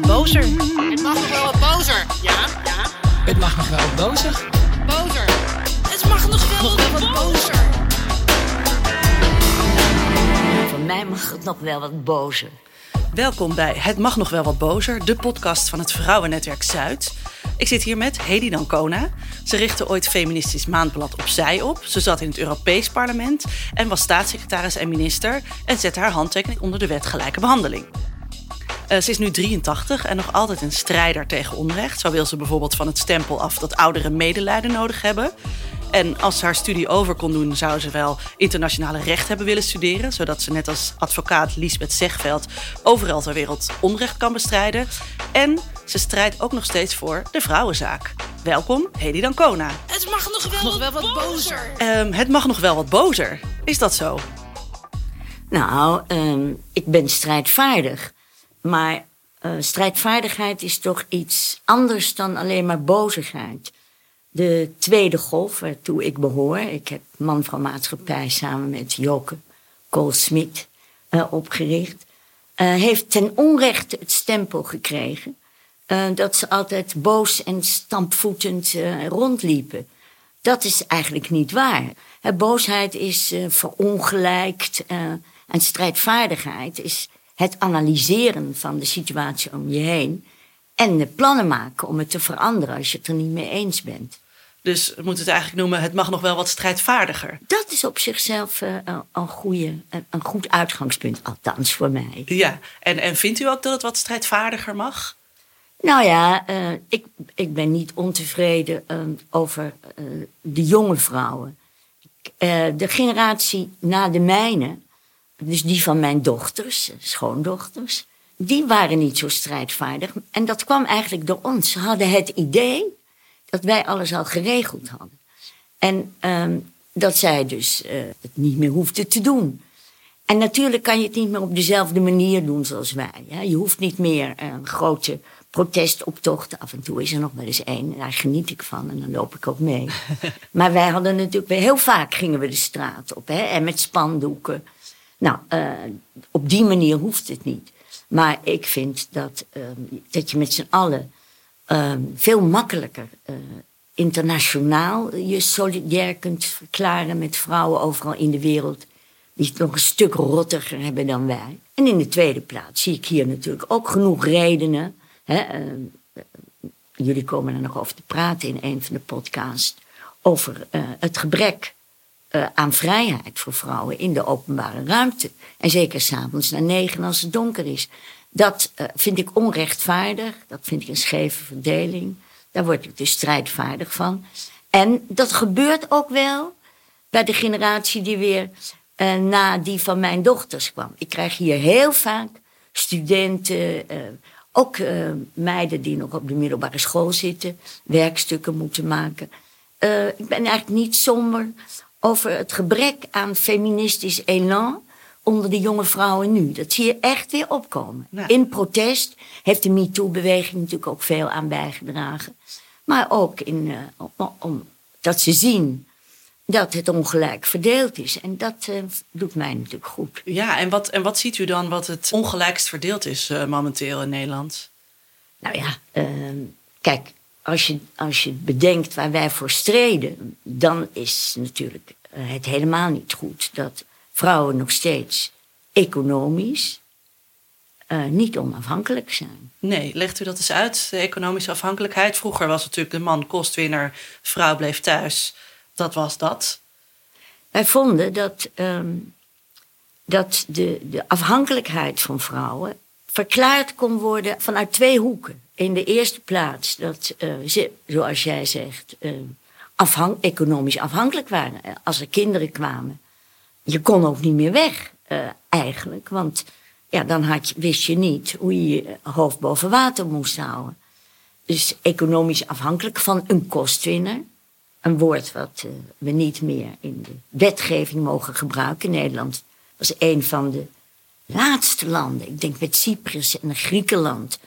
wat bozer. Het mag nog wel wat bozer. Ja, ja. Het mag nog wel wat bozer. Bozer. Het mag nog wel Nog wel wat bozer. Voor mij mag het nog wel wat bozer. Welkom bij Het Mag Nog Wel Wat Bozer, de podcast van het Vrouwennetwerk Zuid. Ik zit hier met Hedy Dancona. Ze richtte ooit Feministisch Maandblad Opzij op. Ze zat in het Europees Parlement en was staatssecretaris en minister... en zette haar handtekening onder de wet gelijke behandeling. Eh, ze is nu 83 en nog altijd een strijder tegen onrecht. Zo wil ze bijvoorbeeld van het stempel af dat ouderen medelijden nodig hebben. En als ze haar studie over kon doen, zou ze wel internationale recht hebben willen studeren. Zodat ze net als advocaat Lisbeth Zegveld overal ter wereld onrecht kan bestrijden. En ze strijdt ook nog steeds voor de vrouwenzaak. Welkom, Hedy Dancona. Het mag nog wel, Nog wel wat, wat bozer. Ehm, het mag nog wel wat bozer. Is dat zo? Nou, ehm, ik ben strijdvaardig. Maar eh, strijdvaardigheid is toch iets anders dan alleen maar bozigheid. De tweede golf waartoe ik behoor, ik heb Man van Maatschappij samen met Joke Kool-Smit eh, opgericht, eh, heeft ten onrechte het stempel gekregen dat ze altijd boos en stampvoetend rondliepen. Dat is eigenlijk niet waar. Boosheid is verongelijkt en strijdvaardigheid is het analyseren van de situatie om je heen en de plannen maken om het te veranderen als je het er niet mee eens bent. Dus we moeten het eigenlijk noemen, het mag nog wel wat strijdvaardiger. Dat is op zichzelf eh, een, een, goede, een, goed uitgangspunt, althans voor mij. Ja, en, en vindt u ook dat het wat strijdvaardiger mag? Nou ja, eh, ik, ik ben niet ontevreden eh, over eh, de jonge vrouwen. Eh, de generatie na de mijne, dus die van mijn dochters, schoondochters, die waren niet zo strijdvaardig. En dat kwam eigenlijk door ons. Ze hadden het idee dat wij alles al geregeld hadden. En ehm, dat zij dus eh, het niet meer hoefden te doen. En natuurlijk kan je het niet meer op dezelfde manier doen zoals wij. Hè. Je hoeft niet meer eh, een grote protestoptocht. Af en toe is er nog wel eens één. En daar geniet ik van en dan loop ik ook mee. maar wij hadden natuurlijk heel vaak gingen we de straat op. Hè, en met spandoeken. Nou, eh, op die manier hoeft het niet. Maar ik vind dat, eh, dat je met z'n allen eh, veel makkelijker eh, internationaal je solidair kunt verklaren met vrouwen overal in de wereld die het nog een stuk rottiger hebben dan wij. En in de tweede plaats zie ik hier natuurlijk ook genoeg redenen. Hè, eh, jullie komen er nog over te praten in een van de podcasts. Over eh, het gebrek eh, aan vrijheid voor vrouwen in de openbare ruimte. En zeker s'avonds na negen als het donker is. Dat eh, vind ik onrechtvaardig. Dat vind ik een scheve verdeling. Daar word ik dus strijdvaardig van. En dat gebeurt ook wel bij de generatie die weer eh, na die van mijn dochters kwam. Ik krijg hier heel vaak studenten, ook meiden die nog op de middelbare school zitten, werkstukken moeten maken. Ik ben eigenlijk niet somber over het gebrek aan feministisch elan onder de jonge vrouwen nu. Dat zie je echt weer opkomen. Ja. In protest heeft de MeToo-beweging natuurlijk ook veel aan bijgedragen. Maar ook in, eh, om, om, dat ze zien dat het ongelijk verdeeld is. En dat eh, doet mij natuurlijk goed. Ja, en wat, en wat ziet u dan wat het ongelijkst verdeeld is eh, momenteel in Nederland? Nou ja, ehm, kijk, als je, als je bedenkt waar wij voor streden, dan is natuurlijk eh, het helemaal niet goed dat vrouwen nog steeds economisch eh, niet onafhankelijk zijn. Nee, legt u dat eens uit, de economische afhankelijkheid. Vroeger was natuurlijk de man kostwinner, vrouw bleef thuis. Dat was dat. Wij vonden dat, ehm, dat de, de afhankelijkheid van vrouwen verklaard kon worden vanuit twee hoeken. In de eerste plaats dat eh, ze, zoals jij zegt, eh, economisch afhankelijk waren. Eh, Als er kinderen kwamen, je kon ook niet meer weg eigenlijk. Want ja, dan had wist je niet hoe je je hoofd boven water moest houden. Dus economisch afhankelijk van een kostwinner. Een woord wat we niet meer in de wetgeving mogen gebruiken. Nederland was een van de laatste landen, ik denk met Cyprus en Griekenland,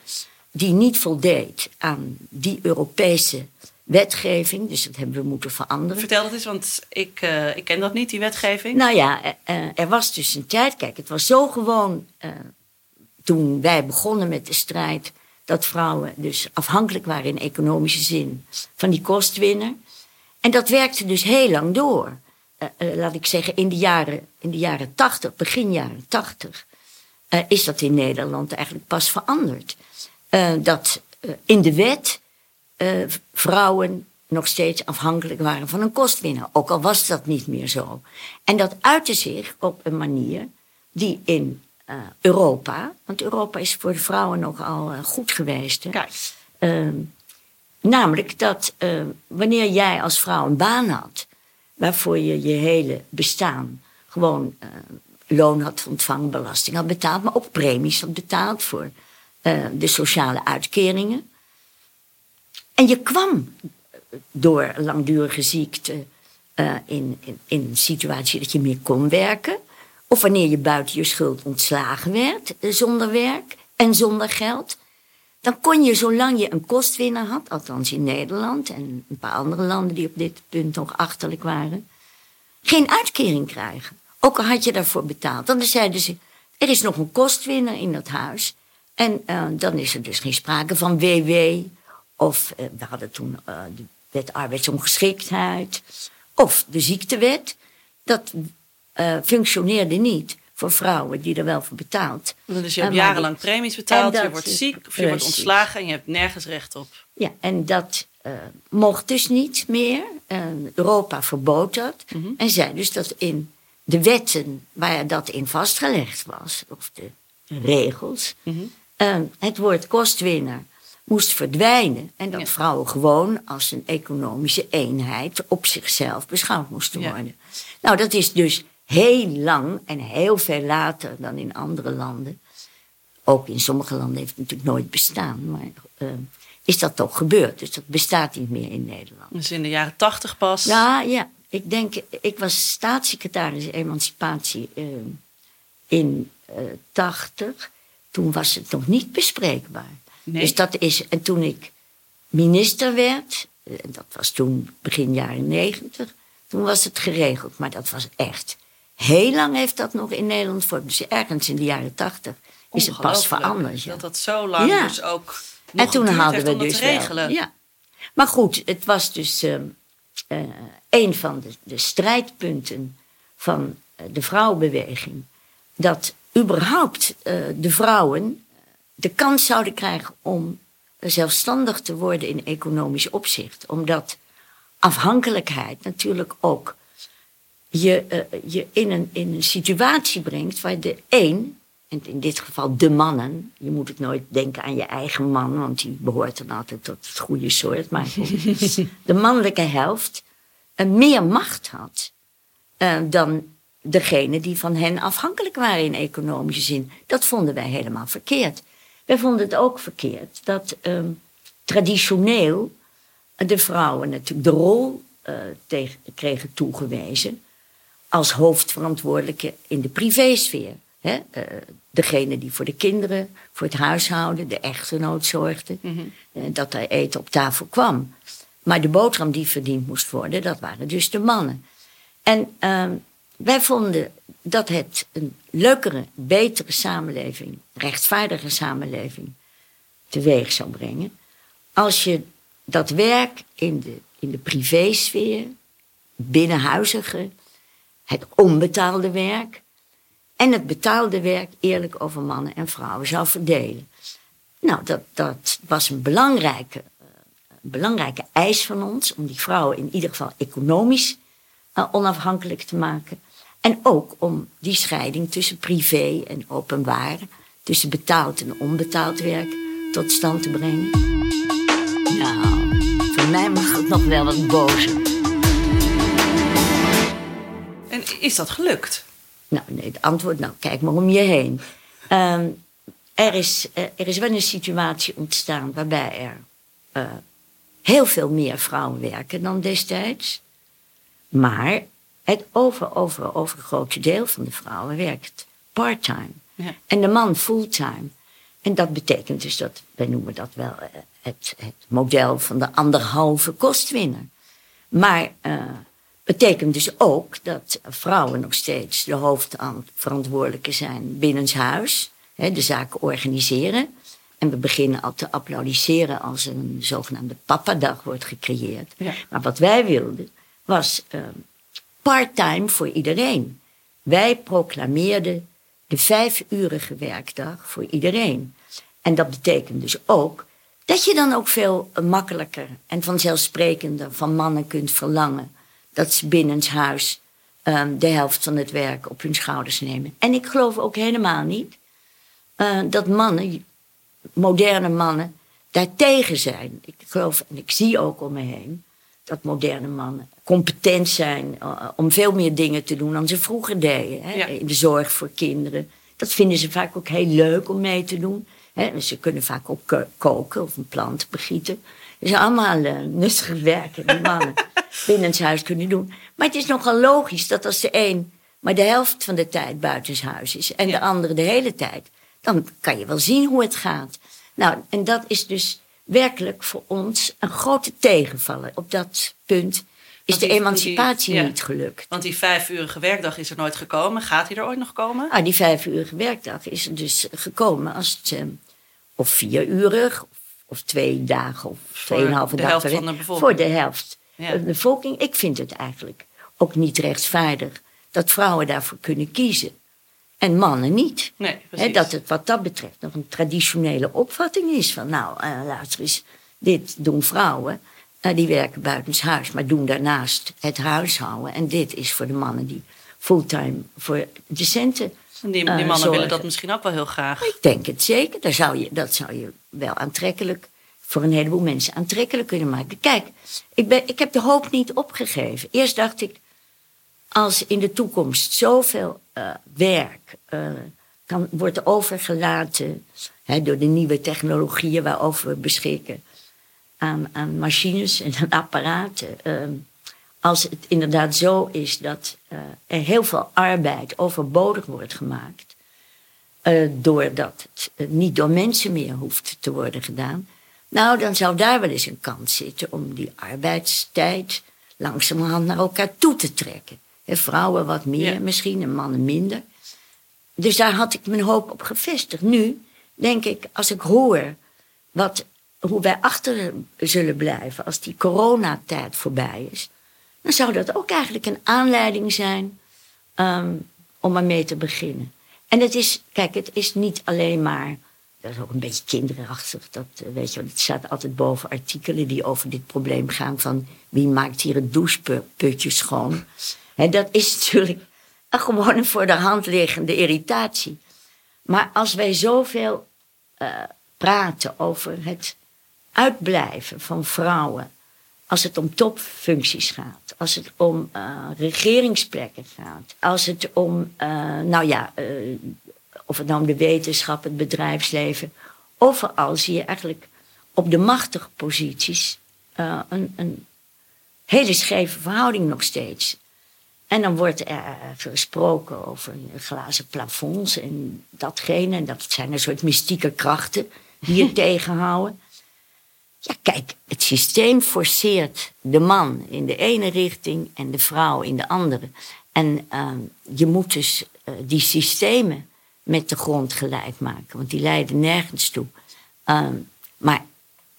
die niet voldeed aan die Europese wetgeving. Dus dat hebben we moeten veranderen. Vertel dat eens, want ik, eh, ik ken dat niet, die wetgeving. Nou ja, eh, eh, er was dus een tijd, kijk, het was zo gewoon toen wij begonnen met de strijd, dat vrouwen dus afhankelijk waren in economische zin van die kostwinner. En dat werkte dus heel lang door. Laat ik zeggen, in de jaren, in de jaren 80, begin jaren 80, eh, is dat in Nederland eigenlijk pas veranderd. Eh, dat eh, in de wet eh, vrouwen nog steeds afhankelijk waren van een kostwinner. Ook al was dat niet meer zo. En dat uitte zich op een manier die in Europa, want Europa is voor de vrouwen nogal goed geweest. Hè? Kijk. Ehm, namelijk dat wanneer jij als vrouw een baan had, waarvoor je je hele bestaan gewoon loon had ontvangen, belasting had betaald, maar ook premies had betaald voor eh, de sociale uitkeringen. En je kwam door langdurige ziekte eh, in, in, in een situatie dat je meer kon werken. Of wanneer je buiten je schuld ontslagen werd, eh, zonder werk en zonder geld. Dan kon je, zolang je een kostwinner had, althans in Nederland en een paar andere landen die op dit punt nog achterlijk waren, geen uitkering krijgen. Ook al had je daarvoor betaald. Dan zeiden ze, er is nog een kostwinner in dat huis. En eh, dan is er dus geen sprake van WW. Of eh, we hadden toen eh, de wet arbeidsongeschiktheid. Of de ziektewet. Dat functioneerde niet voor vrouwen die er wel voor betaald. Dus je hebt jarenlang premies betaald, je wordt ziek of je wordt ontslagen en je hebt nergens recht op. Ja, en dat mocht dus niet meer. Europa verbood dat. En zei dus dat in de wetten waar dat in vastgelegd was, of de regels, eh, het woord kostwinner moest verdwijnen. En dat Ja. vrouwen gewoon als een economische eenheid op zichzelf beschouwd moesten Ja. worden. Nou, dat is dus heel lang en heel veel later dan in andere landen ook in sommige landen heeft het natuurlijk nooit bestaan, maar eh, is dat toch gebeurd. Dus dat bestaat niet meer in Nederland. Dus in de jaren tachtig pas. Nou ja, ik denk, ik was staatssecretaris emancipatie eh, in eh 80. Toen was het nog niet bespreekbaar. Nee. Dus dat is, en toen ik minister werd, eh, en dat was toen begin jaren 90, toen was het geregeld. Maar dat was echt, heel lang heeft dat nog in Nederland voor. Dus ergens in de jaren 80 is het pas veranderd. Ja. Dat dat zo lang Ja. dus ook nog En toen hadden we dus wel- regelen. ja. Maar goed, het was dus ehm, eh, een van de, de strijdpunten van eh, de vrouwenbeweging. Dat überhaupt eh, de vrouwen de kans zouden krijgen om zelfstandig te worden in economisch opzicht. Omdat afhankelijkheid natuurlijk ook je, eh, je in, een, in een situatie brengt waar de een, en in dit geval de mannen, je moet het nooit denken aan je eigen man, want die behoort dan altijd tot het goede soort, maar de mannelijke helft eh, meer macht had eh, dan degene die van hen afhankelijk waren in economische zin. Dat vonden wij helemaal verkeerd. Wij vonden het ook verkeerd dat ehm, traditioneel de vrouwen natuurlijk de rol eh, tegen, kregen toegewezen als hoofdverantwoordelijke in de privésfeer. Hè? Eh, degene die voor de kinderen, voor het huishouden, de echtgenoot zorgde, eh, dat er eten op tafel kwam. Maar de boterham die verdiend moest worden, dat waren dus de mannen. En ehm, wij vonden dat het een leukere, betere samenleving, rechtvaardige samenleving teweeg zou brengen. Als je dat werk in de, in de privésfeer, binnenhuizige, het onbetaalde werk en het betaalde werk eerlijk over mannen en vrouwen zou verdelen. Nou, dat, dat was een belangrijke, belangrijke eis van ons om die vrouwen in ieder geval economisch eh, onafhankelijk te maken. En ook om die scheiding tussen privé en openbaar, tussen betaald en onbetaald werk, tot stand te brengen. Nou, voor mij mag het nog wel wat bozer. En is dat gelukt? Nou, nee, het antwoord, nou, kijk maar om je heen. Ehm, er, is, eh, er is wel een situatie ontstaan waarbij er eh, heel veel meer vrouwen werken dan destijds. Maar het over, over, overgrote deel van de vrouwen werkt part-time. Ja. En de man fulltime. En dat betekent dus dat, wij noemen dat wel eh, het, het model van de anderhalve kostwinner. Maar eh betekent dus ook dat vrouwen nog steeds de hoofdverantwoordelijke zijn binnenshuis, hè, de zaken organiseren. En we beginnen al te applaudisseren als een zogenaamde papadag wordt gecreëerd. Ja. Maar wat wij wilden was eh, part-time voor iedereen. Wij proclameerden de vijfurige werkdag voor iedereen. En dat betekent dus ook dat je dan ook veel makkelijker en vanzelfsprekender van mannen kunt verlangen dat ze binnenshuis ehm de helft van het werk op hun schouders nemen. En ik geloof ook helemaal niet eh, dat mannen, moderne mannen, daartegen zijn. Ik geloof, en ik zie ook om me heen, dat moderne mannen competent zijn eh, om veel meer dingen te doen dan ze vroeger deden. Hè? Ja. In de zorg voor kinderen. Dat vinden ze vaak ook heel leuk om mee te doen. Hè? Ze kunnen vaak ook ko- koken of een plant begieten. Dat is allemaal eh nuttige werken die mannen binnenshuis kunnen doen. Maar het is nogal logisch dat als de een maar de helft van de tijd buitenshuis is en Ja. de andere de hele tijd, dan kan je wel zien hoe het gaat. Nou, en dat is dus werkelijk voor ons een grote tegenvaller. Op dat punt is de emancipatie die- ja. niet gelukt. Want die vijfurige werkdag is er nooit gekomen. Gaat die er ooit nog komen? Ah, die vijfurige werkdag is er dus gekomen als het, eh, of vierurig, of, of twee dagen, of tweeënhalve de dag. helft per van de bevolking. Voor de helft Ja. de bevolking. Ik vind het eigenlijk ook niet rechtvaardig dat vrouwen daarvoor kunnen kiezen. En mannen niet. Nee, dat het wat dat betreft nog een traditionele opvatting is van nou, eh luister eens, dit doen vrouwen. eh, die werken buitenshuis, maar doen daarnaast het huishouden. En dit is voor de mannen die fulltime voor de centen. En die, die eh, mannen willen dat misschien ook wel heel graag. Ik denk het zeker. Daar zou je, dat zou je wel aantrekkelijk, voor een heleboel mensen aantrekkelijk kunnen maken. Kijk, ik, ben, ik heb de hoop niet opgegeven. Eerst dacht ik, als in de toekomst zoveel eh, werk eh, kan, wordt overgelaten hè, door de nieuwe technologieën waarover we beschikken, aan, aan machines en aan apparaten. eh, als het inderdaad zo is dat eh, er heel veel arbeid overbodig wordt gemaakt, eh, doordat het eh, niet door mensen meer hoeft te worden gedaan. Nou, dan zou daar wel eens een kans zitten om die arbeidstijd langzamerhand naar elkaar toe te trekken. Vrouwen wat meer Ja. misschien en mannen minder. Dus daar had ik mijn hoop op gevestigd. Nu denk ik, als ik hoor wat, hoe wij achter zullen blijven als die coronatijd voorbij is, dan zou dat ook eigenlijk een aanleiding zijn ehm, om ermee te beginnen. En het is, kijk, het is niet alleen maar, dat is ook een beetje kinderachtig, dat eh, weet je, het staat altijd boven artikelen die over dit probleem gaan van wie maakt hier het doucheputje schoon. Hè, dat is natuurlijk een gewoon voor de hand liggende irritatie. Maar als wij zoveel eh, praten over het uitblijven van vrouwen, als het om topfuncties gaat, als het om eh, regeringsplekken gaat, als het om, nou ja, of het nou om de wetenschap, het bedrijfsleven, overal zie je eigenlijk op de machtige posities eh, een, een hele scheve verhouding nog steeds. En dan wordt er gesproken over glazen plafonds en datgene. En dat zijn een soort mystieke krachten die je tegenhouden. Ja, kijk, het systeem forceert de man in de ene richting en de vrouw in de andere. En ehm, je moet dus eh, die systemen met de grond gelijk maken, want die leiden nergens toe. Ehm, maar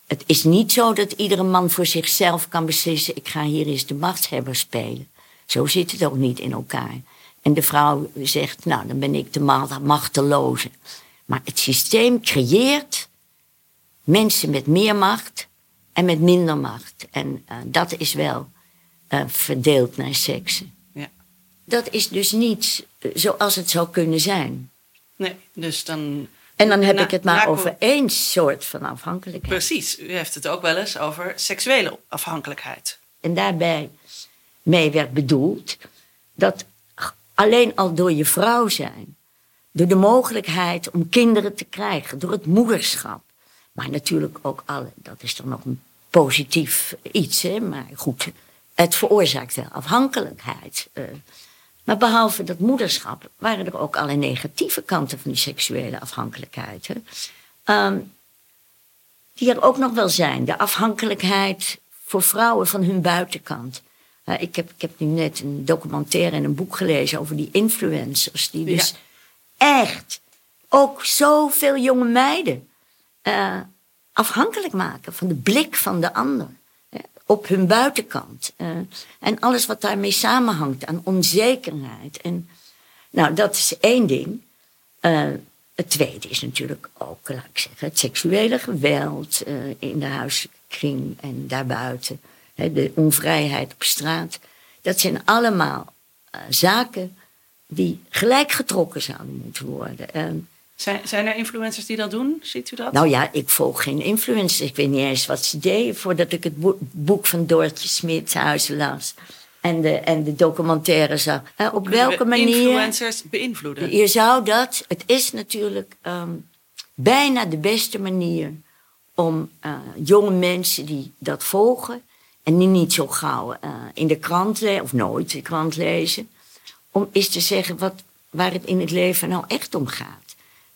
het is niet zo dat iedere man voor zichzelf kan beslissen: ik ga hier eens de machtshebber spelen. Zo zit het ook niet in elkaar. En de vrouw zegt: nou, dan ben ik de ma- machteloze. Maar het systeem creëert mensen met meer macht en met minder macht. En eh, dat is wel eh, verdeeld naar seksen. Ja. Dat is dus niet zoals het zou kunnen zijn. Nee, dus dan... En dan heb Na- ik het maar over één soort van afhankelijkheid. Precies, u heeft het ook wel eens over seksuele afhankelijkheid. En daarbij mee werd bedoeld dat alleen al door je vrouw zijn, door de mogelijkheid om kinderen te krijgen, door het moederschap, maar natuurlijk ook alle, dat is dan nog een positief iets, hè, maar goed, het veroorzaakt wel afhankelijkheid. eh. Maar behalve dat moederschap waren er ook alle negatieve kanten van die seksuele afhankelijkheid. Hè. Ehm, die er ook nog wel zijn. De afhankelijkheid voor vrouwen van hun buitenkant. Uh, ik, heb, ik heb nu net een documentaire en een boek gelezen over die influencers. Die dus echt ook zoveel jonge meiden eh, afhankelijk maken van de blik van de ander. Op hun buitenkant. Eh, en alles wat daarmee samenhangt aan onzekerheid. En, nou, dat is één ding. Eh, het tweede is natuurlijk ook, laat ik zeggen, het seksuele geweld eh, in de huiskring en daarbuiten. De onvrijheid op straat. Dat zijn allemaal zaken die gelijk getrokken zouden moeten worden. Zijn, zijn er influencers die dat doen? Ziet u dat? nou ja, ik volg geen influencers. Ik weet niet eens wat ze deden voordat ik het boek, van Doortje Smithuizen las. En de, en de documentaire zag. Op Kunnen welke we manier. Influencers beïnvloeden. Je zou dat. Het is natuurlijk ehm, bijna de beste manier om eh, jonge mensen die dat volgen. en die niet zo gauw eh, in de krant lezen, of nooit de krant lezen. om eens te zeggen wat, waar het in het leven nou echt om gaat.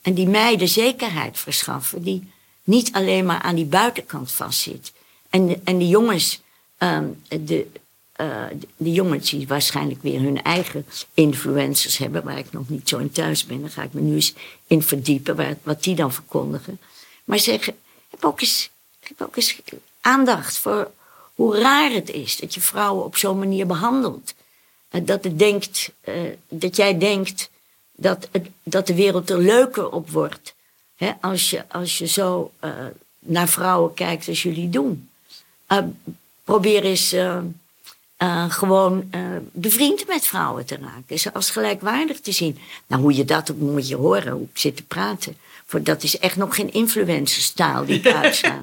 En die meiden zekerheid verschaffen, die niet alleen maar aan die buitenkant vastzit. En, de- en die jongens, ehm, de, eh, de- de jongens die waarschijnlijk weer hun eigen influencers hebben, waar ik nog niet zo in thuis ben, daar ga ik me nu eens in verdiepen, waar, wat die dan verkondigen. Maar zeggen, heb ook eens, heb ook eens aandacht voor hoe raar het is dat je vrouwen op zo'n manier behandelt. Eh, Dat, het denkt, eh, dat jij denkt dat, het, dat de wereld er leuker op wordt. Hè, als, je, als je zo eh, naar vrouwen kijkt als jullie doen. Eh, probeer eens eh, gewoon bevriend met vrouwen te raken. Ze als gelijkwaardig te zien. Nou, hoe je dat ook moet je horen, hoe ik zit te praten. Voor dat is echt nog geen influencerstaal die ik uitsla.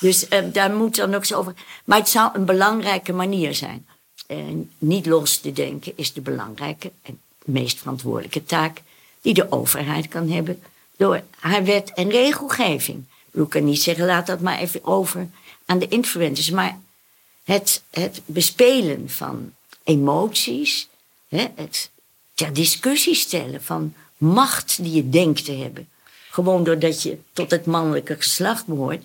dus daar moet dan ook zo over. Maar het zou een belangrijke manier zijn. En niet los te denken is de belangrijke en meest verantwoordelijke taak die de overheid kan hebben door haar wet en regelgeving. Ik kan niet zeggen, laat dat maar even over aan de influencers. Maar het, het bespelen van emoties, hè, het ter discussie stellen van macht die je denkt te hebben, gewoon doordat je tot het mannelijke geslacht behoort,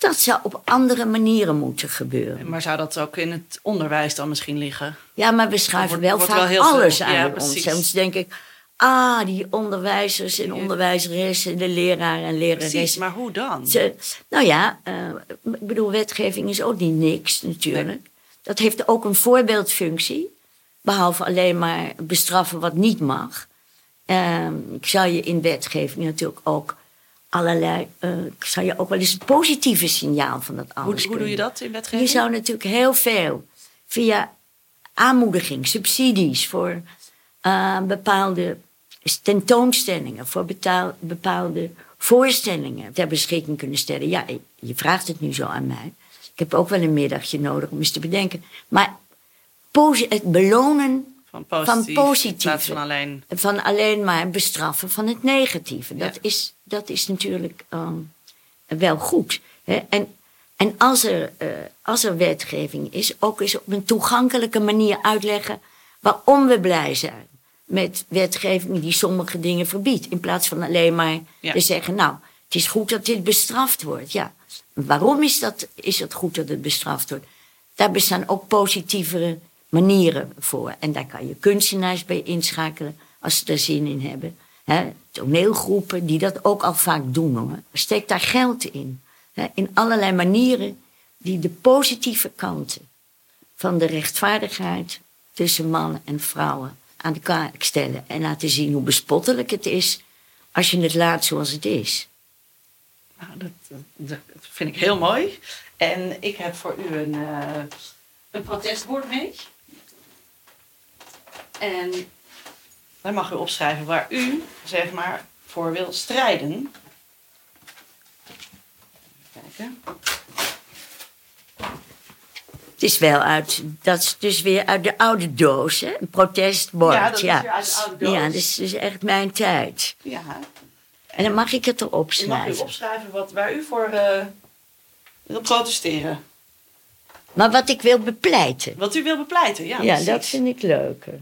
dat zou op andere manieren moeten gebeuren. Maar zou dat ook in het onderwijs dan misschien liggen? Ja, maar we schuiven wordt- wel wordt vaak wel heel veel- alles ja, aan ons. precies. Soms denk ik, ah, die onderwijzers en onderwijzeressen, de leraar en Precies, leraressen. maar hoe dan? Ze- nou ja, eh, ik bedoel, wetgeving is ook niet niks natuurlijk. Dat heeft ook een voorbeeldfunctie. Behalve alleen maar bestraffen wat niet mag. Ehm, ik zou je in wetgeving natuurlijk ook allerlei... ik zou je ook wel eens het positieve signaal van dat Hoe, alles hoe doe je dat in wetgeving? je zou natuurlijk heel veel via aanmoediging, subsidies voor eh, bepaalde tentoonstellingen, voor betaal- bepaalde voorstellingen ter beschikking kunnen stellen. Ja, je vraagt het nu zo aan mij. Ik heb ook wel een middagje nodig om eens te bedenken. Maar het belonen van van positief, in positieve. van alleen... van alleen maar bestraffen van het negatieve. Dat, Ja. is, dat is natuurlijk ehm, wel goed. Hè? En, en als, er, eh, als er wetgeving is, ook eens op een toegankelijke manier uitleggen waarom we blij zijn met wetgeving die sommige dingen verbiedt. In plaats van alleen maar Ja. te zeggen, nou, het is goed dat dit bestraft wordt. Ja, waarom is, dat, is het goed dat het bestraft wordt? Daar bestaan ook positievere manieren voor. En daar kan je kunstenaars bij inschakelen als ze er zin in hebben. Hè, toneelgroepen die dat ook al vaak doen hoor. Steek daar geld in. Hè, in allerlei manieren die de positieve kanten van de rechtvaardigheid tussen mannen en vrouwen aan de kaak stellen. En laten zien hoe bespottelijk het is als je het laat zoals het is. Nou, dat, vind ik heel mooi. En ik heb voor u een, eh, een protestbord mee. En daar mag u opschrijven waar u, zeg maar, voor wil strijden. Even Kijken. Het is wel uit, dat is dus weer uit de oude doos, hè? Een protestbord. Ja, dat is weer uit de oude doos. Ja, dat is dus echt mijn tijd. Ja. En dan mag ik het erop U mag u schrijven. opschrijven wat, waar u voor eh, wil protesteren. Maar wat ik wil bepleiten. Wat u wil bepleiten, ja. Ja, precies. dat vind ik leuker.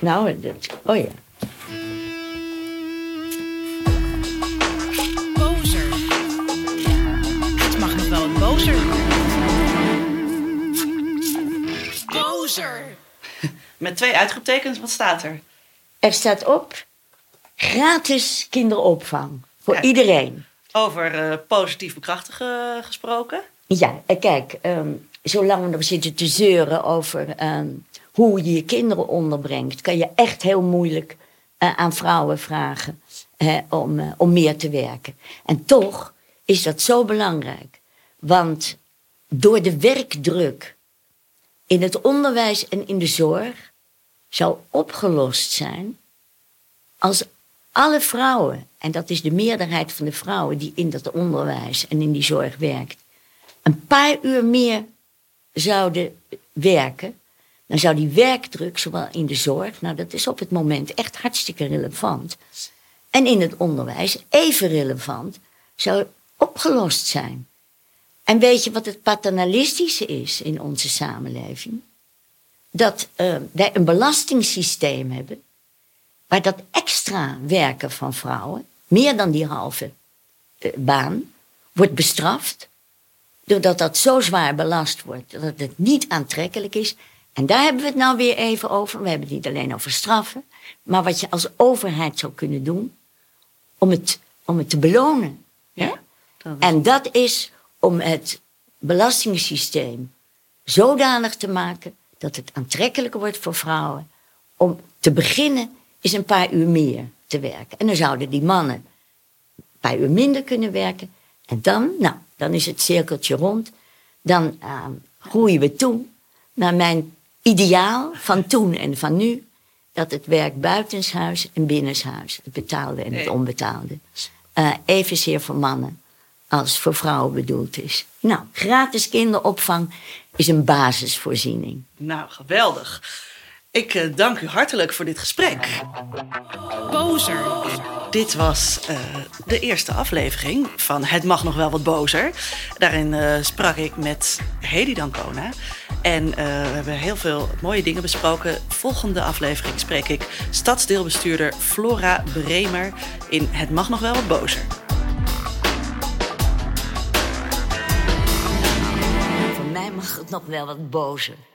Nou, dat, oh ja. Bozer. Het mag nog wel wat bozer. Bozer. Met twee uitroeptekens, wat staat er? Er staat op, gratis kinderopvang. Voor Kijk. iedereen. Over eh, positief bekrachtigen gesproken. Ja, en kijk, ehm, zolang we nog zitten te zeuren over ehm, hoe je je kinderen onderbrengt, kan je echt heel moeilijk eh, aan vrouwen vragen hè, om, eh, om meer te werken. En toch is dat zo belangrijk. Want door de werkdruk in het onderwijs en in de zorg zou opgelost zijn als alle vrouwen, en dat is de meerderheid van de vrouwen die in dat onderwijs en in die zorg werkt, een paar uur meer zouden werken, dan zou die werkdruk, zowel in de zorg, nou dat is op het moment echt hartstikke relevant, en in het onderwijs even relevant, zou opgelost zijn. En weet je wat het paternalistische is in onze samenleving? Dat eh, wij een belastingssysteem hebben waar dat extra werken van vrouwen, meer dan die halve eh, baan, wordt bestraft. Doordat dat zo zwaar belast wordt dat het niet aantrekkelijk is. En daar hebben we het nou weer even over. We hebben het niet alleen over straffen, maar wat je als overheid zou kunnen doen om het, om het te belonen. hè? Dat is- En dat is om het belastingssysteem zodanig te maken dat het aantrekkelijker wordt voor vrouwen om te beginnen is een paar uur meer te werken. En dan zouden die mannen een paar uur minder kunnen werken. En dan, nou, dan is het cirkeltje rond. Dan eh, groeien we toe naar mijn ideaal van toen en van nu. Dat het werk buitenshuis en binnenshuis, het betaalde en het onbetaalde, eh, evenzeer voor mannen als voor vrouwen bedoeld is. Nou, gratis kinderopvang is een basisvoorziening. Nou, geweldig. Ik eh, dank u hartelijk voor dit gesprek. Bozer. Dit was eh, de eerste aflevering van Het mag nog wel wat bozer. Daarin eh, sprak ik met Hedy Dancona. En eh, we hebben heel veel mooie dingen besproken. Volgende aflevering spreek ik stadsdeelbestuurder Flora Bremer in Het mag nog wel wat bozer. Voor mij mag het nog wel wat bozer.